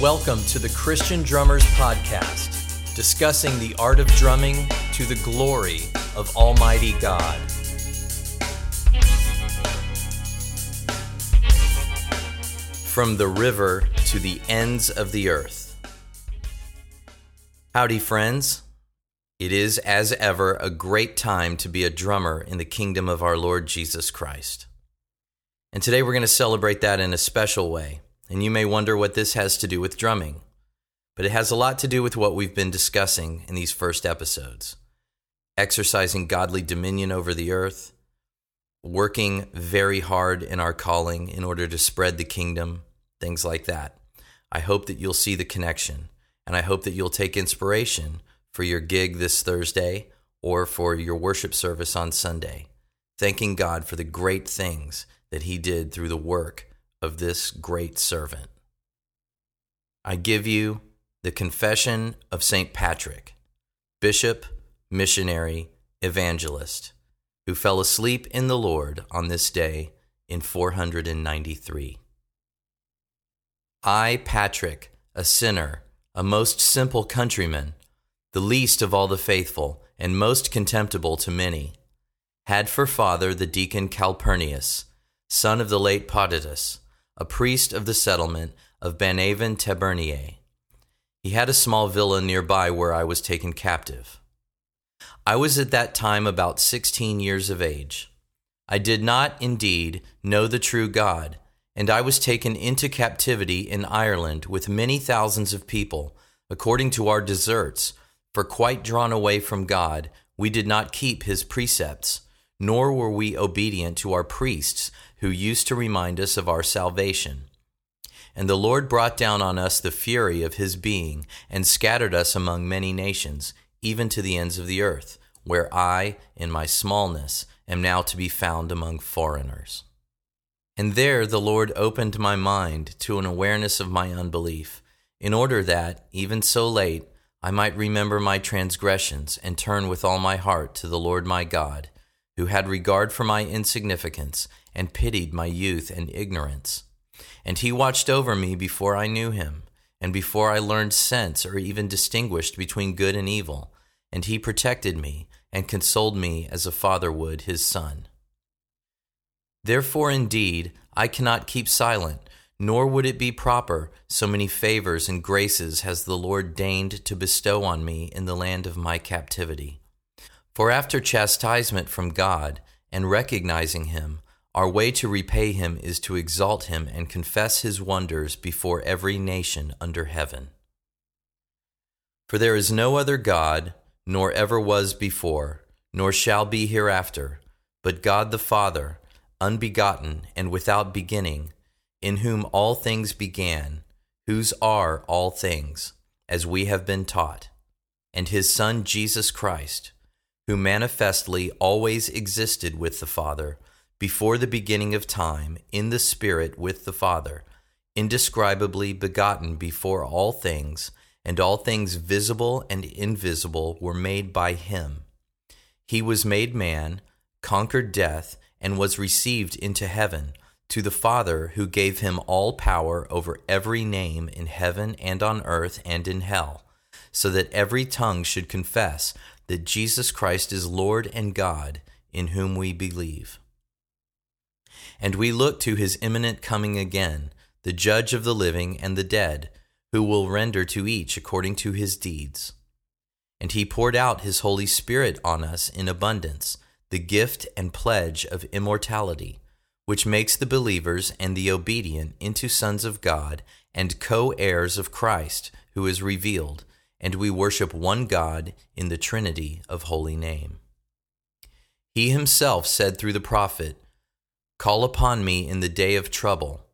Welcome to the Christian Drummers Podcast, discussing the art of drumming to the glory of Almighty God. From the river to the ends of the earth. Howdy, friends. It is, as ever, a great time to be a drummer in the kingdom of our Lord Jesus Christ. And today we're going to celebrate that in a special way. And you may wonder what this has to do with drumming. But it has a lot to do with what we've been discussing in these first episodes exercising godly dominion over the earth, working very hard in our calling in order to spread the kingdom, things like that. I hope that you'll see the connection, and I hope that you'll take inspiration for your gig this Thursday or for your worship service on Sunday, thanking God for the great things that He did through the work of this great servant. I give you the confession of St. Patrick, bishop, missionary, evangelist, who fell asleep in the Lord on this day in 493. I, Patrick, a sinner, a most simple countryman, the least of all the faithful, and most contemptible to many, had for father the deacon Calpurnius, son of the late Potitus, a priest of the settlement of Bannavem Taburniae. He had a small villa nearby where I was taken captive. I was at that time about sixteen years of age. I did not, indeed, know the true God, and I was taken into captivity in Ireland with many thousands of people, according to our deserts, for quite drawn away from God, we did not keep his precepts, nor were we obedient to our priests who used to remind us of our salvation. And the Lord brought down on us the fury of his being, and scattered us among many nations, even to the ends of the earth, where I, in my smallness, am now to be found among foreigners. And there the Lord opened my mind to an awareness of my unbelief, in order that, even so late, I might remember my transgressions and turn with all my heart to the Lord my God, who had regard for my insignificance and pitied my youth and ignorance. And he watched over me before I knew him, and before I learned sense or even distinguished between good and evil. And he protected me and consoled me as a father would his son. Therefore, indeed, I cannot keep silent, nor would it be proper, so many favors and graces has the Lord deigned to bestow on me in the land of my captivity. For after chastisement from God, and recognizing him, our way to repay him is to exalt him and confess his wonders before every nation under heaven. For there is no other God, nor ever was before, nor shall be hereafter, but God the Father, unbegotten and without beginning, in whom all things began, whose are all things, as we have been taught, and his Son Jesus Christ, who manifestly always existed with the Father before the beginning of time, in the Spirit with the Father, indescribably begotten before all things, and all things visible and invisible were made by him. He was made man, conquered death, and was received into heaven, to the Father who gave him all power over every name in heaven and on earth and in hell, so that every tongue should confess that Jesus Christ is Lord and God, in whom we believe and we look to his imminent coming again, the judge of the living and the dead, who will render to each according to his deeds. And he poured out his Holy Spirit on us in abundance, the gift and pledge of immortality, which makes the believers and the obedient into sons of God and co heirs of Christ, who is revealed, and we worship one God in the Trinity of holy name. He himself said through the prophet, Call upon me in the day of trouble.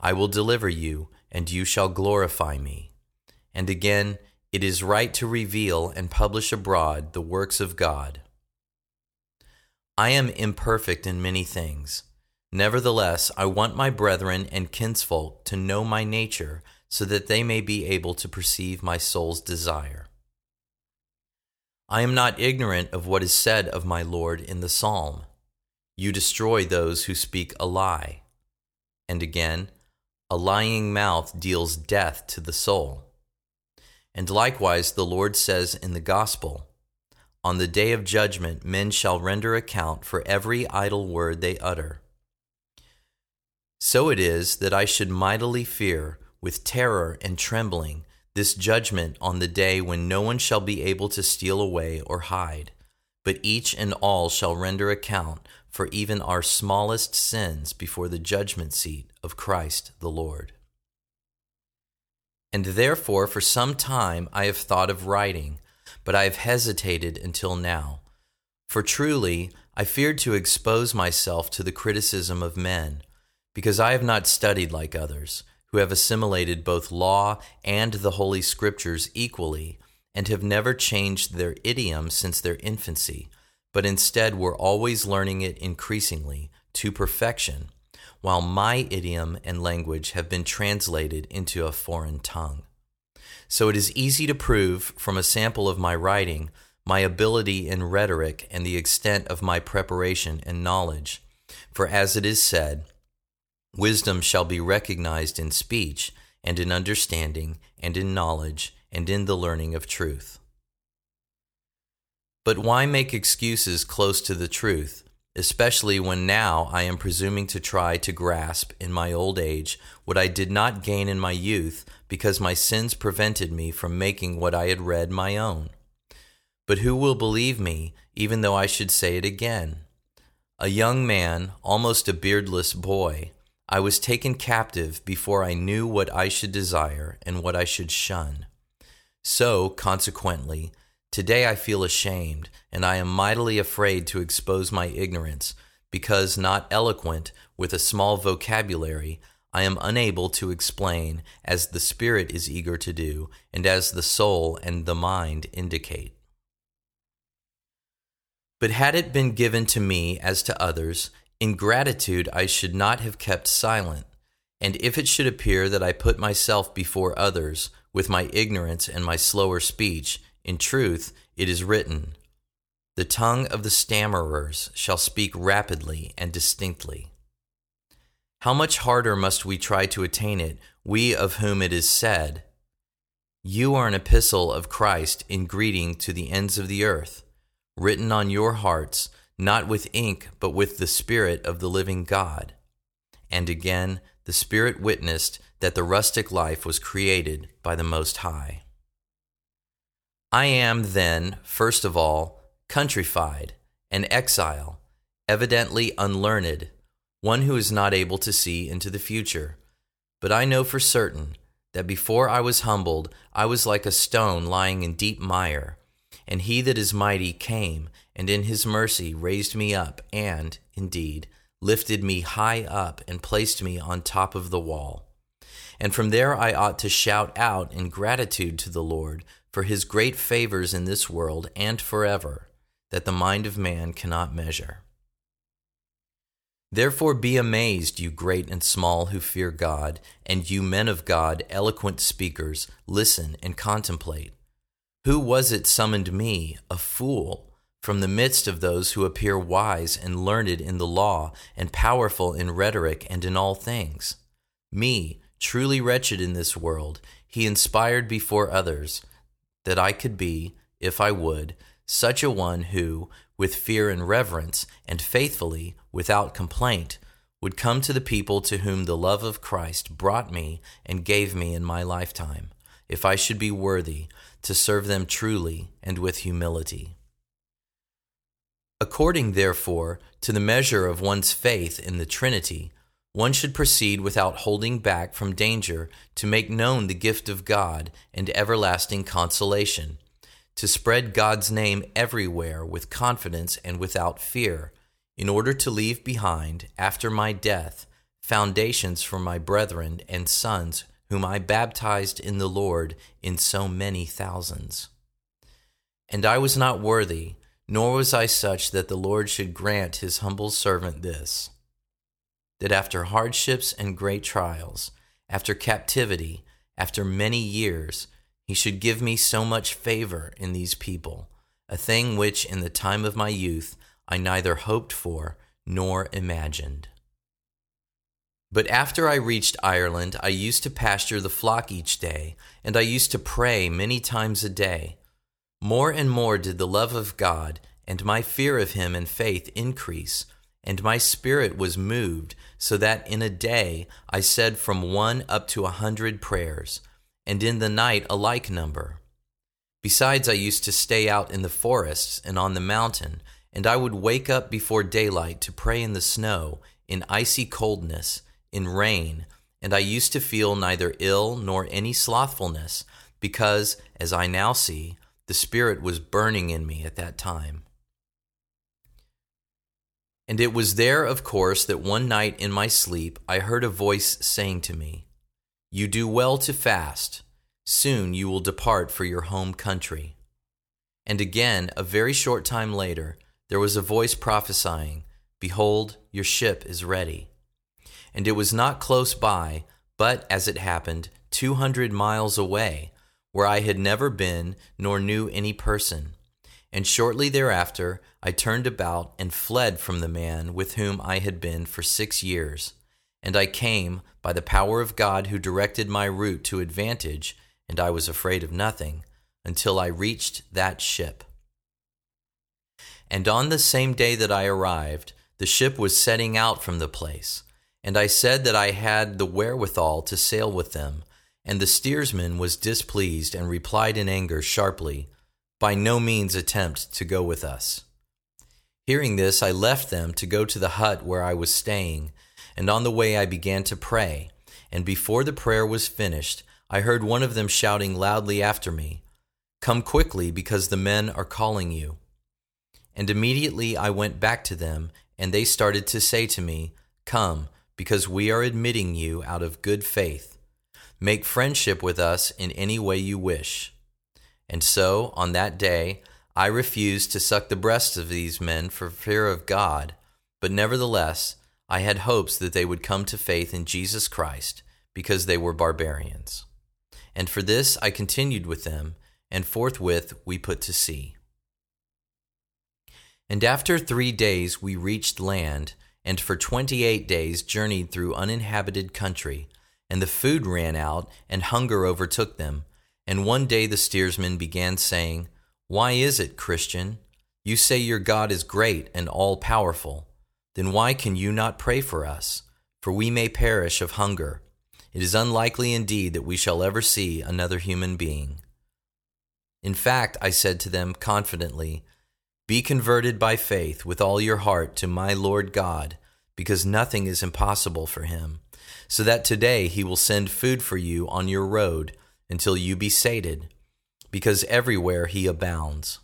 I will deliver you, and you shall glorify me. And again, it is right to reveal and publish abroad the works of God. I am imperfect in many things. Nevertheless, I want my brethren and kinsfolk to know my nature, so that they may be able to perceive my soul's desire. I am not ignorant of what is said of my Lord in the psalm. You destroy those who speak a lie. And again, a lying mouth deals death to the soul. And likewise, the Lord says in the Gospel, On the day of judgment, men shall render account for every idle word they utter. So it is that I should mightily fear, with terror and trembling, this judgment on the day when no one shall be able to steal away or hide, but each and all shall render account for even our smallest sins before the judgment seat of Christ the Lord. And therefore, for some time I have thought of writing, but I have hesitated until now. For truly, I feared to expose myself to the criticism of men, because I have not studied like others, who have assimilated both law and the Holy Scriptures equally, and have never changed their idiom since their infancy, but instead we're always learning it increasingly to perfection while my idiom and language have been translated into a foreign tongue. So it is easy to prove from a sample of my writing my ability in rhetoric and the extent of my preparation and knowledge. For as it is said, wisdom shall be recognized in speech and in understanding and in knowledge and in the learning of truth. But why make excuses close to the truth? especially when now I am presuming to try to grasp in my old age what I did not gain in my youth because my sins prevented me from making what I had read my own. But who will believe me, even though I should say it again? A young man, almost a beardless boy, I was taken captive before I knew what I should desire and what I should shun. So, consequently, Today I feel ashamed, and I am mightily afraid to expose my ignorance, because, not eloquent, with a small vocabulary, I am unable to explain as the Spirit is eager to do, and as the soul and the mind indicate. But had it been given to me as to others, in gratitude I should not have kept silent. And if it should appear that I put myself before others, with my ignorance and my slower speech, in truth, it is written, The tongue of the stammerers shall speak rapidly and distinctly. How much harder must we try to attain it, we of whom it is said, You are an epistle of Christ in greeting to the ends of the earth, written on your hearts, not with ink, but with the Spirit of the living God. And again, the Spirit witnessed that the rustic life was created by the Most High. I am then, first of all, countrified, an exile, evidently unlearned, one who is not able to see into the future. But I know for certain that before I was humbled, I was like a stone lying in deep mire. And he that is mighty came, and in his mercy raised me up, and, indeed, lifted me high up and placed me on top of the wall. And from there I ought to shout out in gratitude to the Lord for his great favors in this world and forever, that the mind of man cannot measure. Therefore be amazed, you great and small who fear God, and you men of God, eloquent speakers, listen and contemplate. Who was it summoned me, a fool, from the midst of those who appear wise and learned in the law, and powerful in rhetoric and in all things? Me, truly wretched in this world, he inspired before others that I could be, if I would, such a one who, with fear and reverence, and faithfully, without complaint, would come to the people to whom the love of Christ brought me and gave me in my lifetime, if I should be worthy to serve them truly and with humility. According, therefore, to the measure of one's faith in the Trinity, one should proceed without holding back from danger to make known the gift of God and everlasting consolation, to spread God's name everywhere with confidence and without fear, in order to leave behind, after my death, foundations for my brethren and sons whom I baptized in the Lord in so many thousands. And I was not worthy, nor was I such that the Lord should grant his humble servant this that after hardships and great trials, after captivity, after many years, he should give me so much favor in these people, a thing which in the time of my youth I neither hoped for nor imagined. But after I reached Ireland, I used to pasture the flock each day, and I used to pray many times a day. More and more did the love of God and my fear of Him and faith increase, and my spirit was moved, so that in a day I said from one up to a hundred prayers, and in the night a like number. Besides, I used to stay out in the forests and on the mountain, and I would wake up before daylight to pray in the snow, in icy coldness in rain, and I used to feel neither ill nor any slothfulness, because, as I now see, the Spirit was burning in me at that time. And it was there, of course, that one night in my sleep I heard a voice saying to me, You do well to fast. Soon you will depart for your home country. And again, a very short time later, there was a voice prophesying, Behold, your ship is ready and it was not close by, but, as it happened, two hundred miles away, where I had never been nor knew any person. And shortly thereafter I turned about and fled from the man with whom I had been for six years. And I came, by the power of God who directed my route to advantage, and I was afraid of nothing, until I reached that ship. And on the same day that I arrived, the ship was setting out from the place and I said that I had the wherewithal to sail with them. And the steersman was displeased and replied in anger sharply, By no means attempt to go with us. Hearing this, I left them to go to the hut where I was staying, and on the way I began to pray. And before the prayer was finished, I heard one of them shouting loudly after me, Come quickly, because the men are calling you. And immediately I went back to them, and they started to say to me, Come, because we are admitting you out of good faith. Make friendship with us in any way you wish. And so, on that day, I refused to suck the breasts of these men for fear of God, but nevertheless, I had hopes that they would come to faith in Jesus Christ, because they were barbarians. And for this I continued with them, and forthwith we put to sea. And after three days we reached land and for twenty eight days journeyed through uninhabited country. And the food ran out, and hunger overtook them. And one day the steersman began saying, Why is it, Christian? You say your God is great and all powerful. Then why can you not pray for us? For we may perish of hunger. It is unlikely indeed that we shall ever see another human being. In fact, I said to them confidently, be converted by faith with all your heart to my Lord God, because nothing is impossible for him, so that today he will send food for you on your road until you be sated, because everywhere he abounds.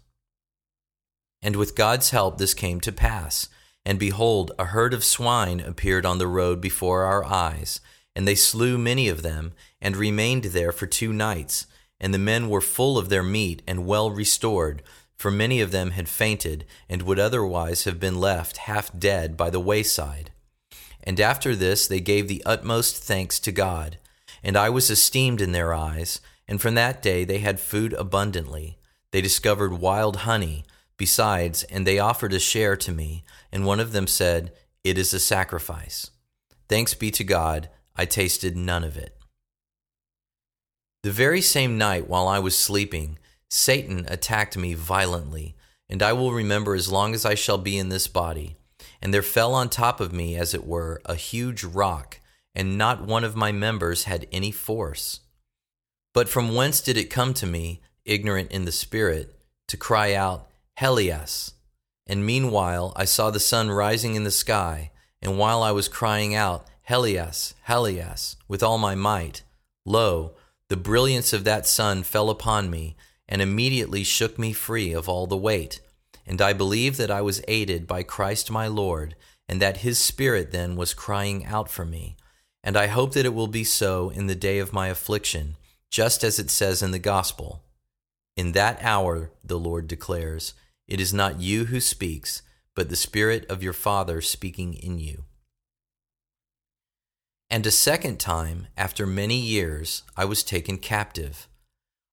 And with God's help this came to pass. And behold, a herd of swine appeared on the road before our eyes, and they slew many of them, and remained there for two nights. And the men were full of their meat and well restored for many of them had fainted and would otherwise have been left half dead by the wayside. And after this they gave the utmost thanks to God, and I was esteemed in their eyes, and from that day they had food abundantly. They discovered wild honey, besides, and they offered a share to me, and one of them said, It is a sacrifice. Thanks be to God, I tasted none of it. The very same night while I was sleeping, Satan attacked me violently, and I will remember as long as I shall be in this body. And there fell on top of me, as it were, a huge rock, and not one of my members had any force. But from whence did it come to me, ignorant in the spirit, to cry out, Helias? And meanwhile I saw the sun rising in the sky, and while I was crying out, Helias, Helias, with all my might, lo, the brilliance of that sun fell upon me, and immediately shook me free of all the weight. And I believe that I was aided by Christ my Lord, and that his Spirit then was crying out for me. And I hope that it will be so in the day of my affliction, just as it says in the Gospel. In that hour, the Lord declares, it is not you who speaks, but the Spirit of your Father speaking in you. And a second time, after many years, I was taken captive.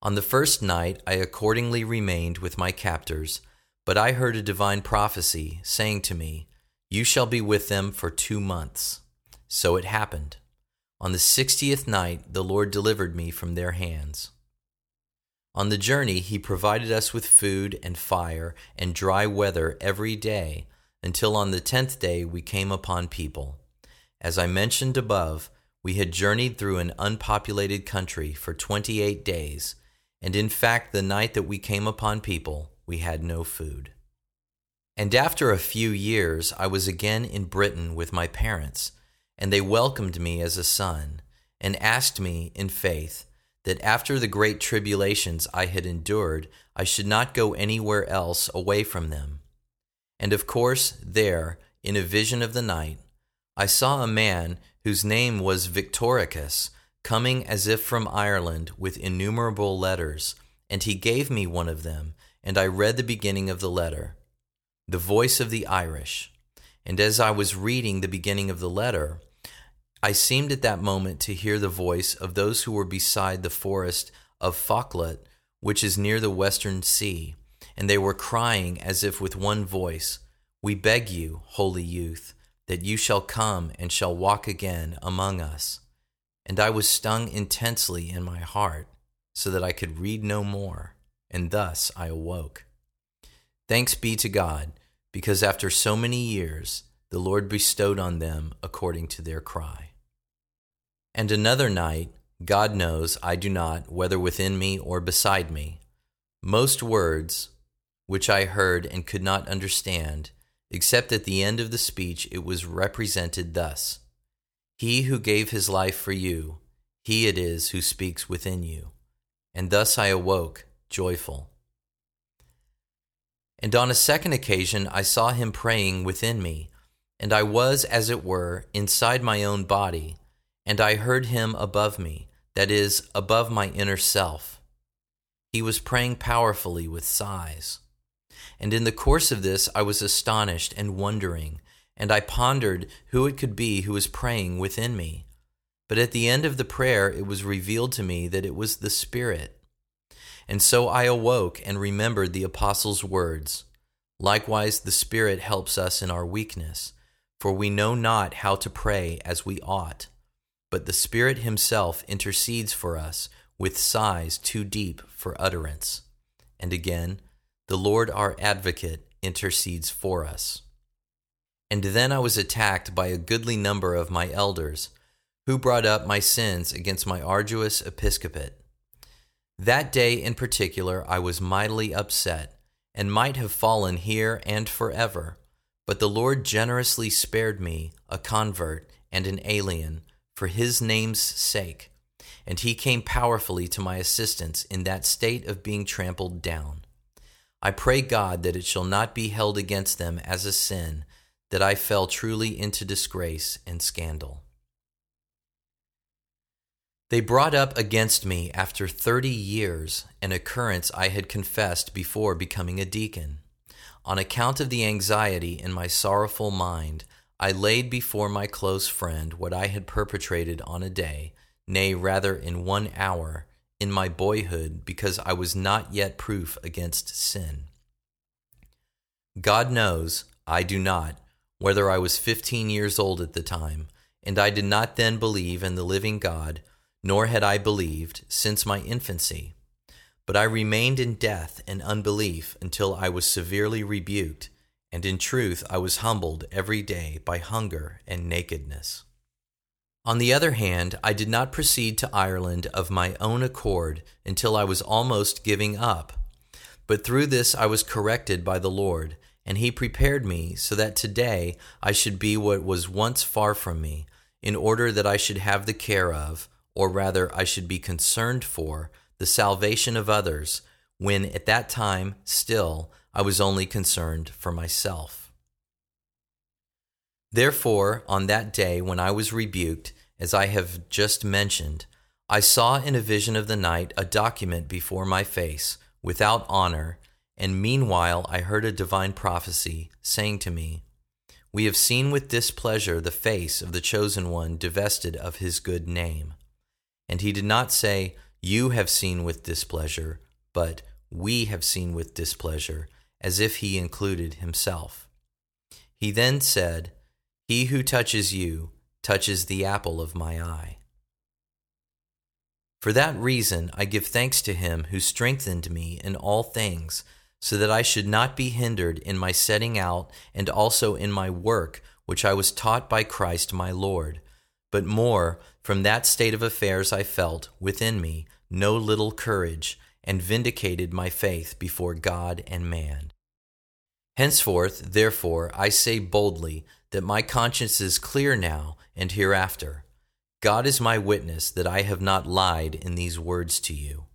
On the first night I accordingly remained with my captors, but I heard a divine prophecy saying to me, You shall be with them for two months. So it happened. On the sixtieth night, the Lord delivered me from their hands. On the journey, he provided us with food and fire and dry weather every day until on the tenth day we came upon people. As I mentioned above, we had journeyed through an unpopulated country for twenty eight days, and in fact, the night that we came upon people, we had no food. And after a few years, I was again in Britain with my parents, and they welcomed me as a son, and asked me in faith that after the great tribulations I had endured, I should not go anywhere else away from them. And of course, there, in a vision of the night, I saw a man whose name was Victoricus, coming as if from Ireland with innumerable letters, and he gave me one of them, and I read the beginning of the letter, the voice of the Irish. And as I was reading the beginning of the letter, I seemed at that moment to hear the voice of those who were beside the forest of Foclut, which is near the western sea, and they were crying as if with one voice, We beg you, holy youth, that you shall come and shall walk again among us. And I was stung intensely in my heart, so that I could read no more, and thus I awoke. Thanks be to God, because after so many years, the Lord bestowed on them according to their cry. And another night, God knows I do not, whether within me or beside me, most words which I heard and could not understand, except at the end of the speech it was represented thus He who gave his life for you, he it is who speaks within you. And thus I awoke, joyful. And on a second occasion I saw him praying within me, and I was, as it were, inside my own body and I heard him above me, that is, above my inner self. He was praying powerfully with sighs. And in the course of this, I was astonished and wondering, and I pondered who it could be who was praying within me. But at the end of the prayer, it was revealed to me that it was the Spirit. And so I awoke and remembered the Apostles' words. Likewise, the Spirit helps us in our weakness, for we know not how to pray as we ought but the Spirit Himself intercedes for us with sighs too deep for utterance. And again, the Lord our advocate intercedes for us. And then I was attacked by a goodly number of my elders, who brought up my sins against my arduous episcopate. That day in particular, I was mightily upset, and might have fallen here and forever. But the Lord generously spared me, a convert and an alien for his name's sake, and he came powerfully to my assistance in that state of being trampled down. I pray God that it shall not be held against them as a sin that I fell truly into disgrace and scandal. They brought up against me after thirty years an occurrence I had confessed before becoming a deacon. On account of the anxiety in my sorrowful mind, I laid before my close friend what I had perpetrated on a day, nay, rather in one hour, in my boyhood, because I was not yet proof against sin. God knows, I do not, whether I was fifteen years old at the time, and I did not then believe in the living God, nor had I believed since my infancy. But I remained in death and unbelief until I was severely rebuked and in truth I was humbled every day by hunger and nakedness. On the other hand, I did not proceed to Ireland of my own accord until I was almost giving up. But through this I was corrected by the Lord, and He prepared me so that today I should be what was once far from me, in order that I should have the care of, or rather I should be concerned for, the salvation of others, when at that time still I was only concerned for myself. Therefore, on that day when I was rebuked, as I have just mentioned, I saw in a vision of the night a document before my face, without honor, and meanwhile I heard a divine prophecy, saying to me, We have seen with displeasure the face of the chosen one divested of his good name. And he did not say, You have seen with displeasure, but We have seen with displeasure as if he included himself. He then said, He who touches you, touches the apple of my eye. For that reason, I give thanks to him who strengthened me in all things, so that I should not be hindered in my setting out and also in my work, which I was taught by Christ my Lord. But more, from that state of affairs I felt, within me, no little courage, and vindicated my faith before God and man. Henceforth, therefore, I say boldly that my conscience is clear now and hereafter God is my witness that I have not lied in these words to you.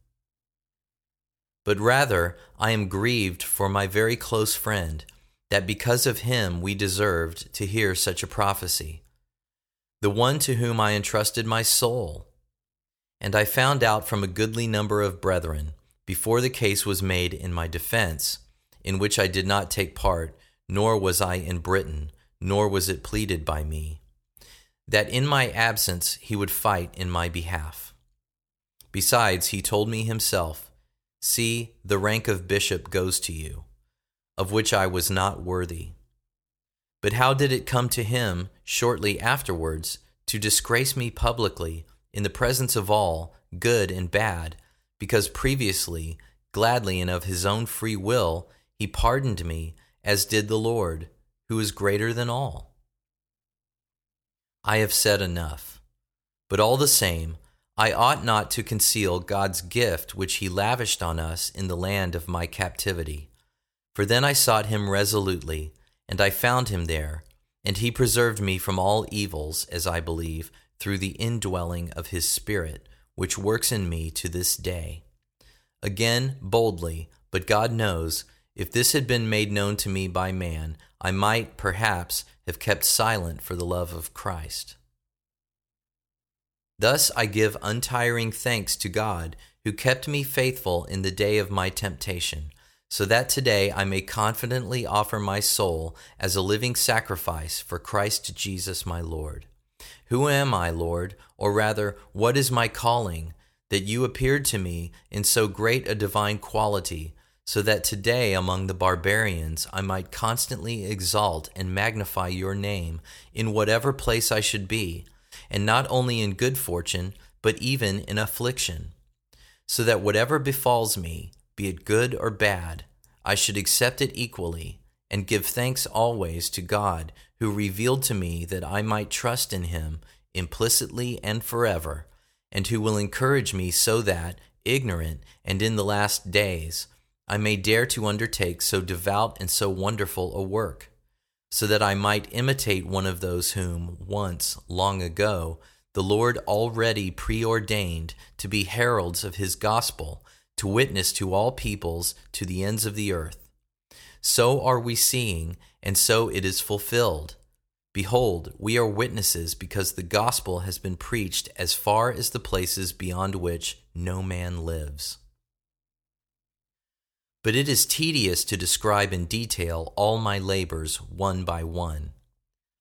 But rather, I am grieved for my very close friend, that because of him we deserved to hear such a prophecy, the one to whom I entrusted my soul. And I found out from a goodly number of brethren, before the case was made in my defense, in which I did not take part, nor was I in Britain, nor was it pleaded by me that in my absence he would fight in my behalf. Besides, he told me himself, See, the rank of bishop goes to you, of which I was not worthy. But how did it come to him shortly afterwards to disgrace me publicly in the presence of all, good and bad, because previously, gladly and of his own free will, he pardoned me, as did the Lord, who is greater than all? I have said enough. But all the same, I ought not to conceal God's gift which He lavished on us in the land of my captivity. For then I sought Him resolutely, and I found Him there, and He preserved me from all evils, as I believe, through the indwelling of His Spirit, which works in me to this day. Again, boldly, but God knows, if this had been made known to me by man, I might, perhaps, have kept silent for the love of Christ. Thus I give untiring thanks to God, who kept me faithful in the day of my temptation, so that today I may confidently offer my soul as a living sacrifice for Christ Jesus my Lord. Who am I, Lord, or rather, what is my calling, that you appeared to me in so great a divine quality? so that today among the barbarians I might constantly exalt and magnify your name in whatever place I should be, and not only in good fortune, but even in affliction, so that whatever befalls me, be it good or bad, I should accept it equally, and give thanks always to God, who revealed to me that I might trust in him implicitly and forever, and who will encourage me so that, ignorant and in the last days, I may dare to undertake so devout and so wonderful a work, so that I might imitate one of those whom, once, long ago, the Lord already preordained to be heralds of his gospel, to witness to all peoples to the ends of the earth. So are we seeing, and so it is fulfilled. Behold, we are witnesses because the gospel has been preached as far as the places beyond which no man lives. But it is tedious to describe in detail all my labors one by one.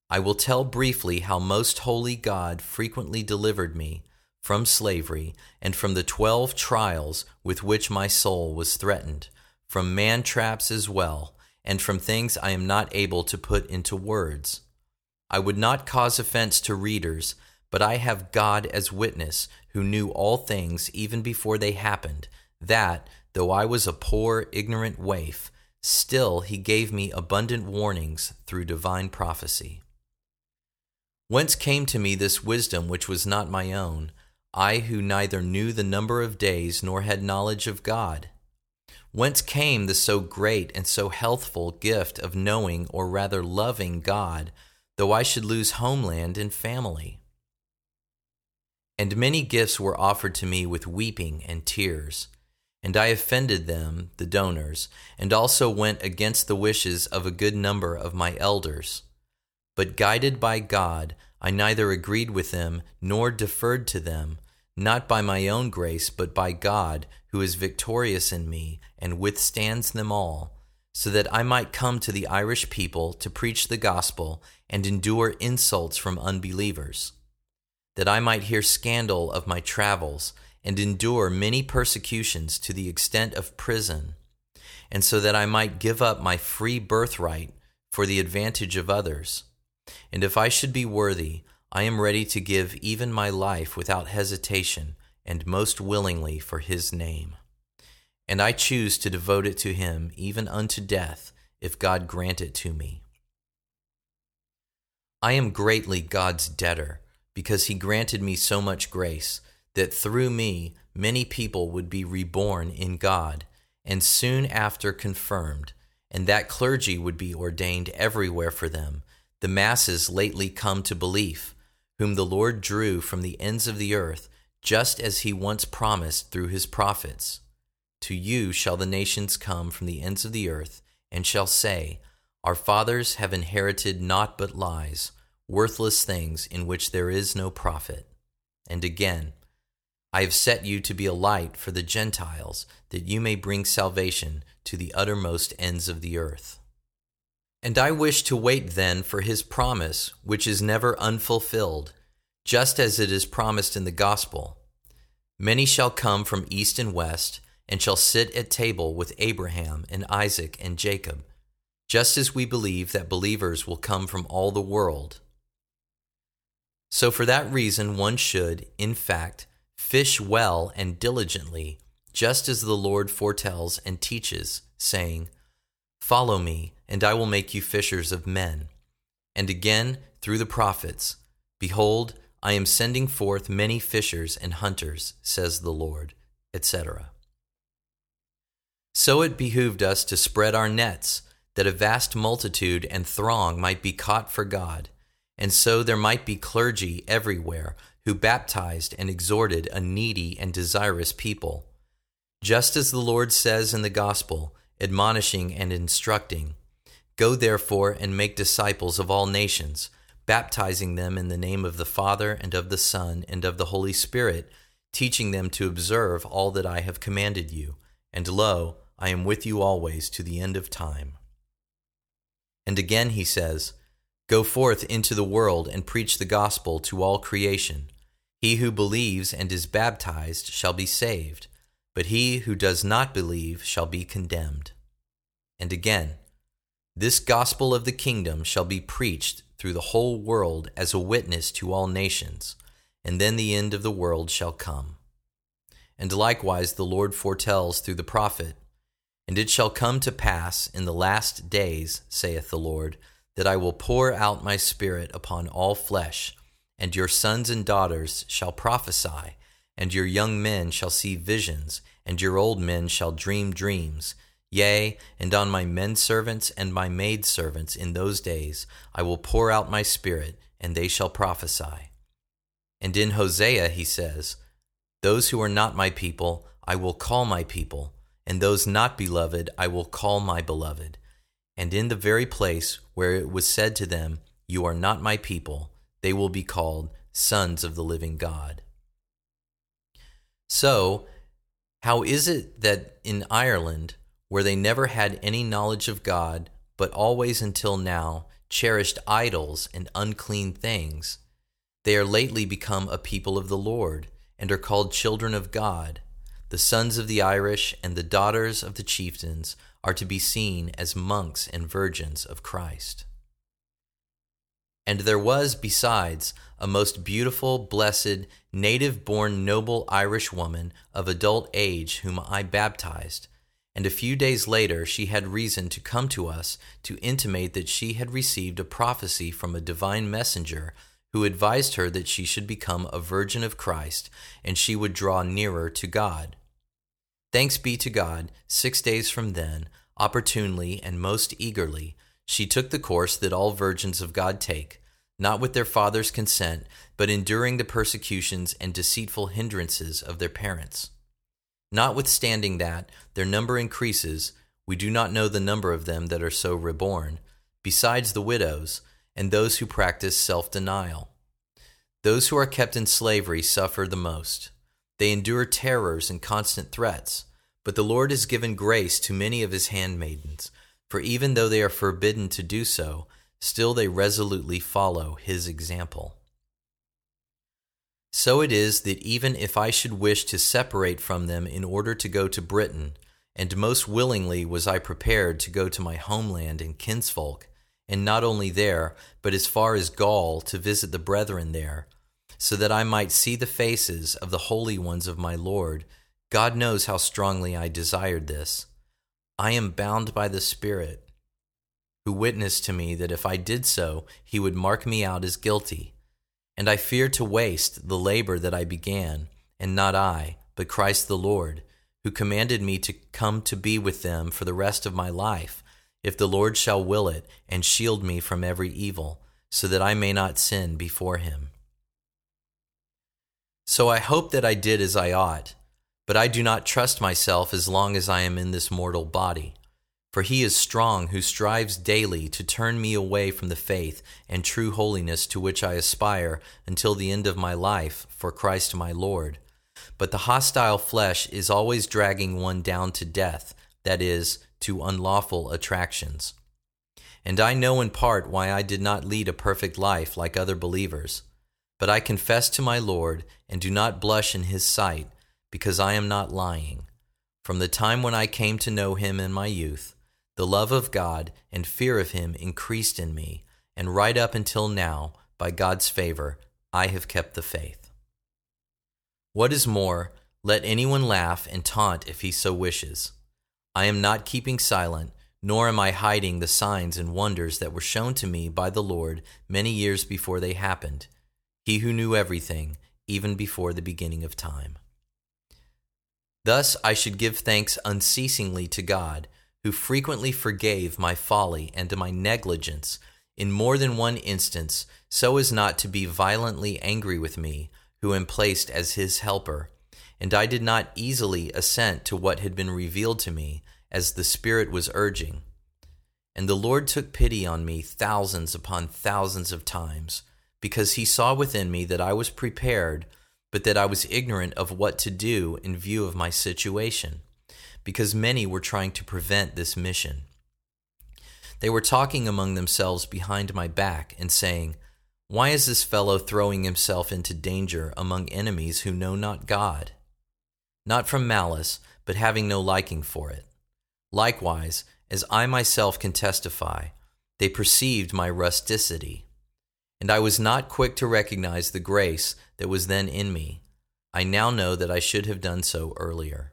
I will tell briefly how most holy God frequently delivered me from slavery and from the twelve trials with which my soul was threatened, from man traps as well, and from things I am not able to put into words. I would not cause offense to readers, but I have God as witness, who knew all things even before they happened, that, Though I was a poor, ignorant waif, still he gave me abundant warnings through divine prophecy. Whence came to me this wisdom which was not my own, I who neither knew the number of days nor had knowledge of God? Whence came the so great and so healthful gift of knowing, or rather loving, God, though I should lose homeland and family? And many gifts were offered to me with weeping and tears. And I offended them, the donors, and also went against the wishes of a good number of my elders. But guided by God, I neither agreed with them nor deferred to them, not by my own grace, but by God, who is victorious in me and withstands them all, so that I might come to the Irish people to preach the gospel and endure insults from unbelievers, that I might hear scandal of my travels and endure many persecutions to the extent of prison, and so that I might give up my free birthright for the advantage of others. And if I should be worthy, I am ready to give even my life without hesitation and most willingly for his name. And I choose to devote it to him even unto death, if God grant it to me. I am greatly God's debtor, because he granted me so much grace, that through me many people would be reborn in God, and soon after confirmed, and that clergy would be ordained everywhere for them, the masses lately come to belief, whom the Lord drew from the ends of the earth, just as he once promised through his prophets. To you shall the nations come from the ends of the earth, and shall say, Our fathers have inherited naught but lies, worthless things in which there is no profit. And again, I have set you to be a light for the Gentiles, that you may bring salvation to the uttermost ends of the earth. And I wish to wait then for his promise, which is never unfulfilled, just as it is promised in the gospel. Many shall come from east and west, and shall sit at table with Abraham and Isaac and Jacob, just as we believe that believers will come from all the world. So, for that reason, one should, in fact, fish well and diligently just as the Lord foretells and teaches, saying, Follow me, and I will make you fishers of men. And again, through the prophets, Behold, I am sending forth many fishers and hunters, says the Lord, etc. So it behooved us to spread our nets, that a vast multitude and throng might be caught for God, and so there might be clergy everywhere who baptized and exhorted a needy and desirous people just as the Lord says in the Gospel, admonishing and instructing Go therefore and make disciples of all nations, baptizing them in the name of the Father and of the Son and of the Holy Spirit, teaching them to observe all that I have commanded you. And lo, I am with you always to the end of time. And again he says, Go forth into the world and preach the gospel to all creation. He who believes and is baptized shall be saved but he who does not believe shall be condemned. And again, this gospel of the kingdom shall be preached through the whole world as a witness to all nations, and then the end of the world shall come. And likewise the Lord foretells through the prophet, And it shall come to pass in the last days, saith the Lord, that I will pour out my Spirit upon all flesh, and your sons and daughters shall prophesy and your young men shall see visions, and your old men shall dream dreams. Yea, and on my men servants and my maid servants in those days I will pour out my spirit, and they shall prophesy. And in Hosea he says, Those who are not my people I will call my people, and those not beloved I will call my beloved. And in the very place where it was said to them, You are not my people, they will be called sons of the living God. So, how is it that in Ireland, where they never had any knowledge of God, but always until now cherished idols and unclean things, they are lately become a people of the Lord, and are called children of God? The sons of the Irish and the daughters of the chieftains are to be seen as monks and virgins of Christ. And there was, besides, a most beautiful, blessed, native born noble Irish woman of adult age whom I baptized. And a few days later, she had reason to come to us to intimate that she had received a prophecy from a divine messenger who advised her that she should become a virgin of Christ and she would draw nearer to God. Thanks be to God, six days from then, opportunely and most eagerly, she took the course that all virgins of God take, not with their father's consent, but enduring the persecutions and deceitful hindrances of their parents. Notwithstanding that their number increases, we do not know the number of them that are so reborn, besides the widows, and those who practice self denial. Those who are kept in slavery suffer the most. They endure terrors and constant threats, but the Lord has given grace to many of his handmaidens for even though they are forbidden to do so, still they resolutely follow his example. So it is that even if I should wish to separate from them in order to go to Britain, and most willingly was I prepared to go to my homeland and kinsfolk, and not only there, but as far as Gaul to visit the brethren there, so that I might see the faces of the holy ones of my Lord. God knows how strongly I desired this. I am bound by the Spirit, who witnessed to me that if I did so, he would mark me out as guilty. And I fear to waste the labor that I began, and not I, but Christ the Lord, who commanded me to come to be with them for the rest of my life if the Lord shall will it, and shield me from every evil, so that I may not sin before him. So I hope that I did as I ought, but I do not trust myself as long as I am in this mortal body. For he is strong who strives daily to turn me away from the faith and true holiness to which I aspire until the end of my life for Christ my Lord. But the hostile flesh is always dragging one down to death, that is, to unlawful attractions. And I know in part why I did not lead a perfect life like other believers. But I confess to my Lord and do not blush in his sight, because I am not lying. From the time when I came to know him in my youth, the love of God and fear of him increased in me, and right up until now, by God's favor, I have kept the faith. What is more, let anyone laugh and taunt if he so wishes. I am not keeping silent, nor am I hiding the signs and wonders that were shown to me by the Lord many years before they happened, He who knew everything, even before the beginning of time. Thus I should give thanks unceasingly to God, who frequently forgave my folly and my negligence in more than one instance, so as not to be violently angry with me, who am placed as his helper and I did not easily assent to what had been revealed to me, as the Spirit was urging. And the Lord took pity on me thousands upon thousands of times, because he saw within me that I was prepared, but that I was ignorant of what to do in view of my situation, because many were trying to prevent this mission. They were talking among themselves behind my back and saying, Why is this fellow throwing himself into danger among enemies who know not God? not from malice, but having no liking for it. Likewise, as I myself can testify, they perceived my rusticity. And I was not quick to recognize the grace that was then in me. I now know that I should have done so earlier.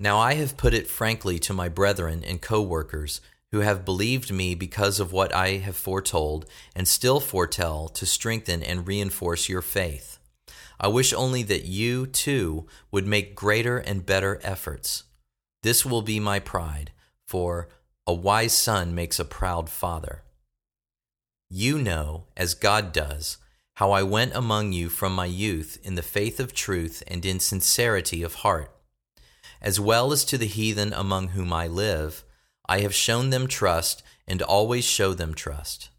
Now I have put it frankly to my brethren and co workers who have believed me because of what I have foretold and still foretell to strengthen and reinforce your faith. I wish only that you, too, would make greater and better efforts. This will be my pride, for a wise son makes a proud father. You know, as God does, how I went among you from my youth in the faith of truth and in sincerity of heart. As well as to the heathen among whom I live, I have shown them trust and always show them trust.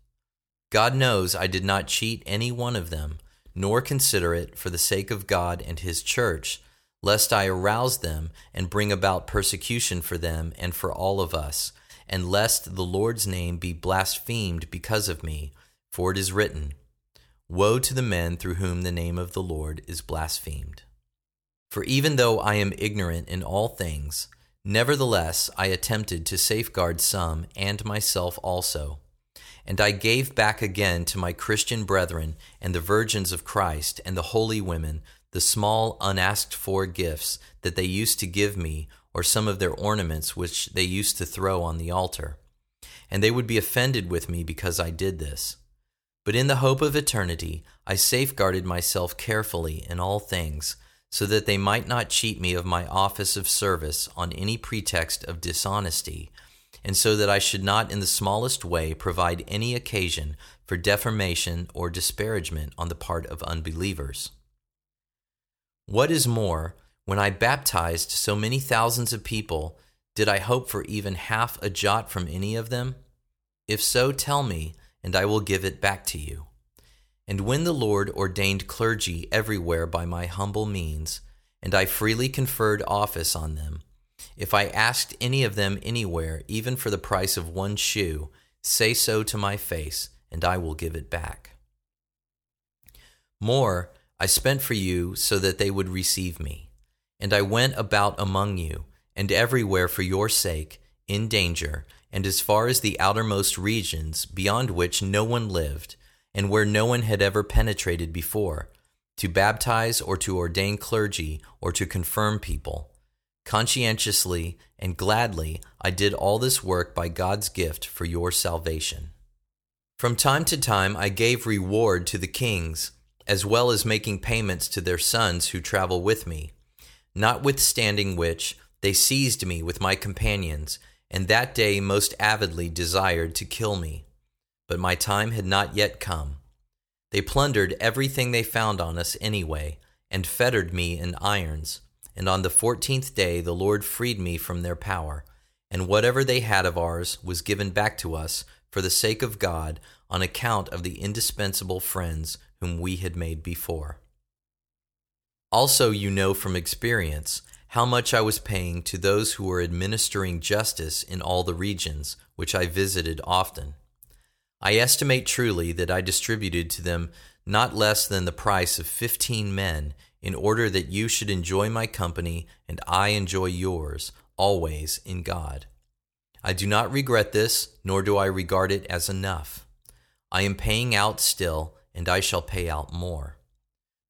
God knows I did not cheat any one of them nor consider it for the sake of God and his church, lest I arouse them and bring about persecution for them and for all of us, and lest the Lord's name be blasphemed because of me. For it is written, Woe to the men through whom the name of the Lord is blasphemed. For even though I am ignorant in all things, nevertheless I attempted to safeguard some and myself also. And I gave back again to my Christian brethren and the virgins of Christ and the holy women the small unasked for gifts that they used to give me, or some of their ornaments which they used to throw on the altar. And they would be offended with me because I did this. But in the hope of eternity, I safeguarded myself carefully in all things, so that they might not cheat me of my office of service on any pretext of dishonesty and so that I should not in the smallest way provide any occasion for defamation or disparagement on the part of unbelievers. What is more, when I baptized so many thousands of people, did I hope for even half a jot from any of them? If so, tell me, and I will give it back to you. And when the Lord ordained clergy everywhere by my humble means, and I freely conferred office on them, if I asked any of them anywhere, even for the price of one shoe, say so to my face, and I will give it back. More, I spent for you so that they would receive me. And I went about among you, and everywhere for your sake, in danger, and as far as the outermost regions, beyond which no one lived, and where no one had ever penetrated before, to baptize or to ordain clergy or to confirm people. Conscientiously and gladly I did all this work by God's gift for your salvation. From time to time I gave reward to the kings, as well as making payments to their sons who travel with me, notwithstanding which they seized me with my companions and that day most avidly desired to kill me. But my time had not yet come. They plundered everything they found on us anyway, and fettered me in irons. And on the fourteenth day the Lord freed me from their power, and whatever they had of ours was given back to us for the sake of God, on account of the indispensable friends whom we had made before. Also, you know from experience how much I was paying to those who were administering justice in all the regions, which I visited often. I estimate truly that I distributed to them not less than the price of fifteen men, in order that you should enjoy my company and I enjoy yours, always in God. I do not regret this, nor do I regard it as enough. I am paying out still, and I shall pay out more.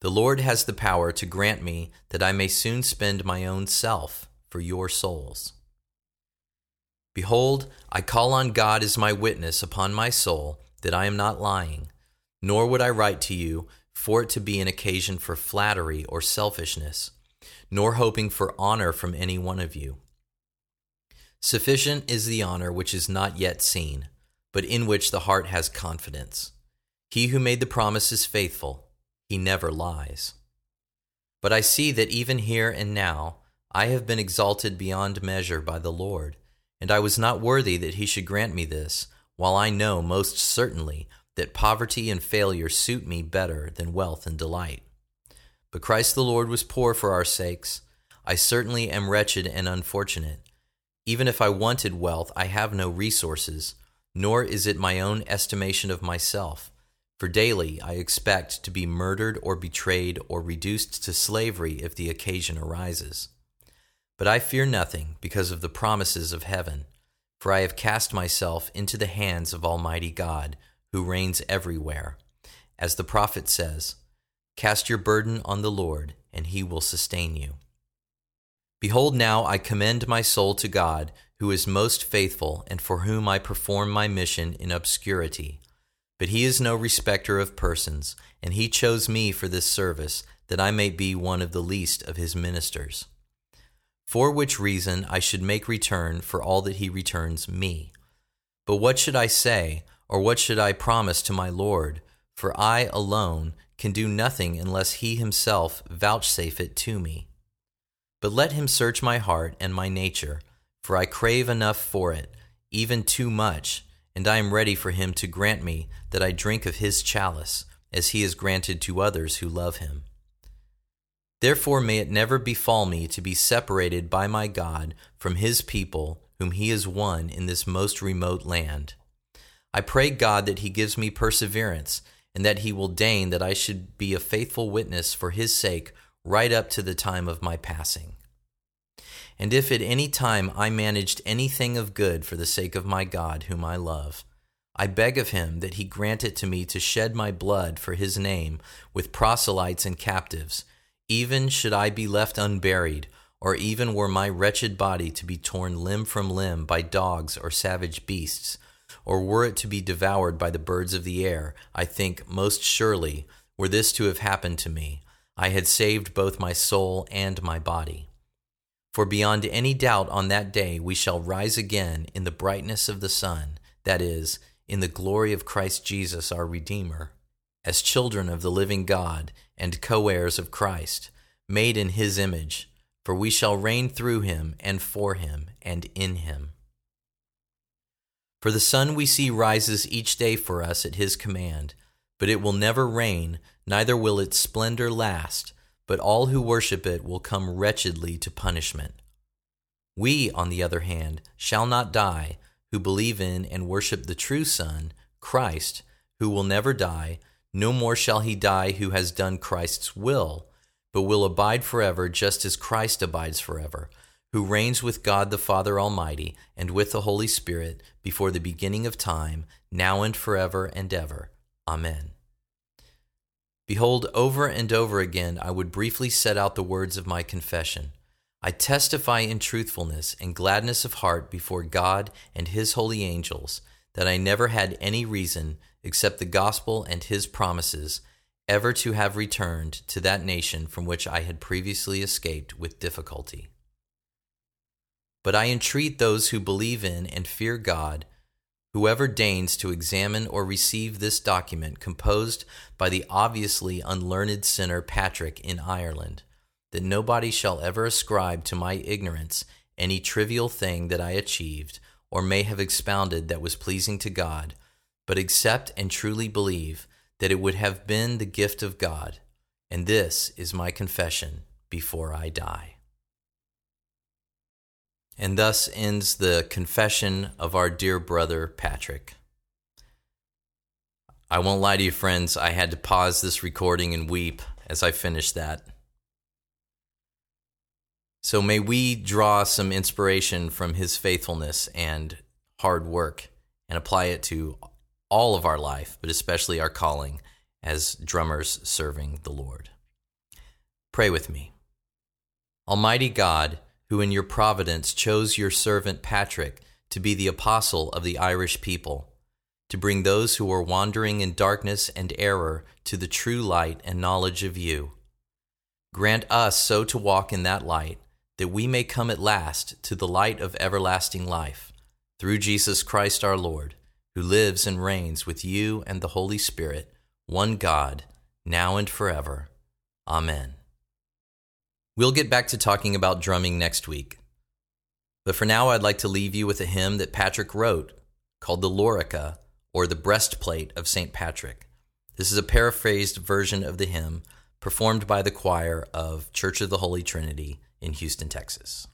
The Lord has the power to grant me that I may soon spend my own self for your souls. Behold, I call on God as my witness upon my soul that I am not lying, nor would I write to you for it to be an occasion for flattery or selfishness, nor hoping for honor from any one of you. Sufficient is the honor which is not yet seen, but in which the heart has confidence. He who made the promise is faithful he never lies. But I see that even here and now I have been exalted beyond measure by the Lord, and I was not worthy that he should grant me this, while I know most certainly that poverty and failure suit me better than wealth and delight. But Christ the Lord was poor for our sakes. I certainly am wretched and unfortunate. Even if I wanted wealth, I have no resources, nor is it my own estimation of myself for daily I expect to be murdered or betrayed or reduced to slavery if the occasion arises. But I fear nothing because of the promises of heaven, for I have cast myself into the hands of Almighty God, who reigns everywhere. As the prophet says, Cast your burden on the Lord, and he will sustain you. Behold, now I commend my soul to God, who is most faithful, and for whom I perform my mission in obscurity. But he is no respecter of persons, and he chose me for this service, that I may be one of the least of his ministers. For which reason I should make return for all that he returns me. But what should I say, or what should I promise to my Lord? For I alone can do nothing unless he himself vouchsafe it to me. But let him search my heart and my nature, for I crave enough for it, even too much and I am ready for him to grant me that I drink of his chalice, as he has granted to others who love him. Therefore, may it never befall me to be separated by my God from his people, whom he has won in this most remote land. I pray God that he gives me perseverance, and that he will deign that I should be a faithful witness for his sake right up to the time of my passing. And if at any time I managed anything of good for the sake of my God, whom I love, I beg of him that he grant it to me to shed my blood for his name with proselytes and captives, even should I be left unburied, or even were my wretched body to be torn limb from limb by dogs or savage beasts, or were it to be devoured by the birds of the air, I think most surely, were this to have happened to me, I had saved both my soul and my body. For beyond any doubt on that day we shall rise again in the brightness of the sun, that is, in the glory of Christ Jesus our Redeemer, as children of the living God and co heirs of Christ, made in his image, for we shall reign through him and for him and in him. For the sun we see rises each day for us at his command, but it will never reign, neither will its splendor last but all who worship it will come wretchedly to punishment. We, on the other hand, shall not die, who believe in and worship the true Son, Christ, who will never die, no more shall he die who has done Christ's will, but will abide forever just as Christ abides forever. who reigns with God the Father Almighty and with the Holy Spirit before the beginning of time, now and forever and ever. Amen. Behold, over and over again I would briefly set out the words of my confession. I testify in truthfulness and gladness of heart before God and His holy angels that I never had any reason, except the gospel and His promises, ever to have returned to that nation from which I had previously escaped with difficulty. But I entreat those who believe in and fear God Whoever deigns to examine or receive this document composed by the obviously unlearned sinner Patrick in Ireland, that nobody shall ever ascribe to my ignorance any trivial thing that I achieved or may have expounded that was pleasing to God, but accept and truly believe that it would have been the gift of God. And this is my confession before I die. And thus ends the confession of our dear brother Patrick. I won't lie to you, friends, I had to pause this recording and weep as I finished that. So may we draw some inspiration from his faithfulness and hard work and apply it to all of our life, but especially our calling as drummers serving the Lord. Pray with me. Almighty God, who in your providence chose your servant Patrick to be the apostle of the Irish people, to bring those who are wandering in darkness and error to the true light and knowledge of you. Grant us so to walk in that light that we may come at last to the light of everlasting life, through Jesus Christ our Lord, who lives and reigns with you and the Holy Spirit, one God, now and forever. Amen. We'll get back to talking about drumming next week. But for now, I'd like to leave you with a hymn that Patrick wrote called the Lorica, or the Breastplate of St. Patrick. This is a paraphrased version of the hymn performed by the choir of Church of the Holy Trinity in Houston, Texas.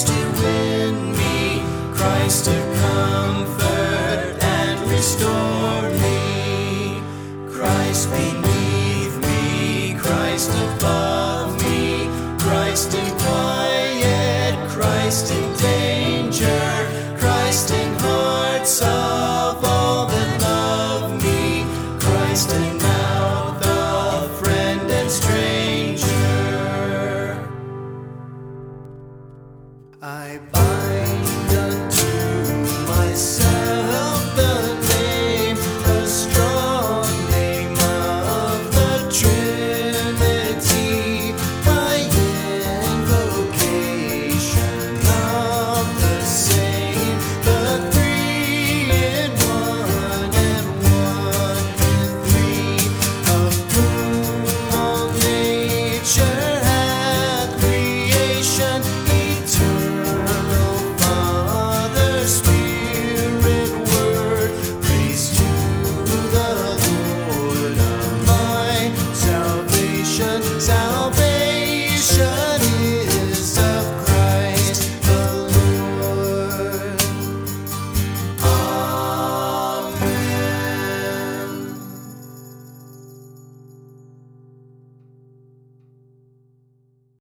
Christ to win me, Christ to comfort and restore me, Christ beneath me, Christ above me, Christ in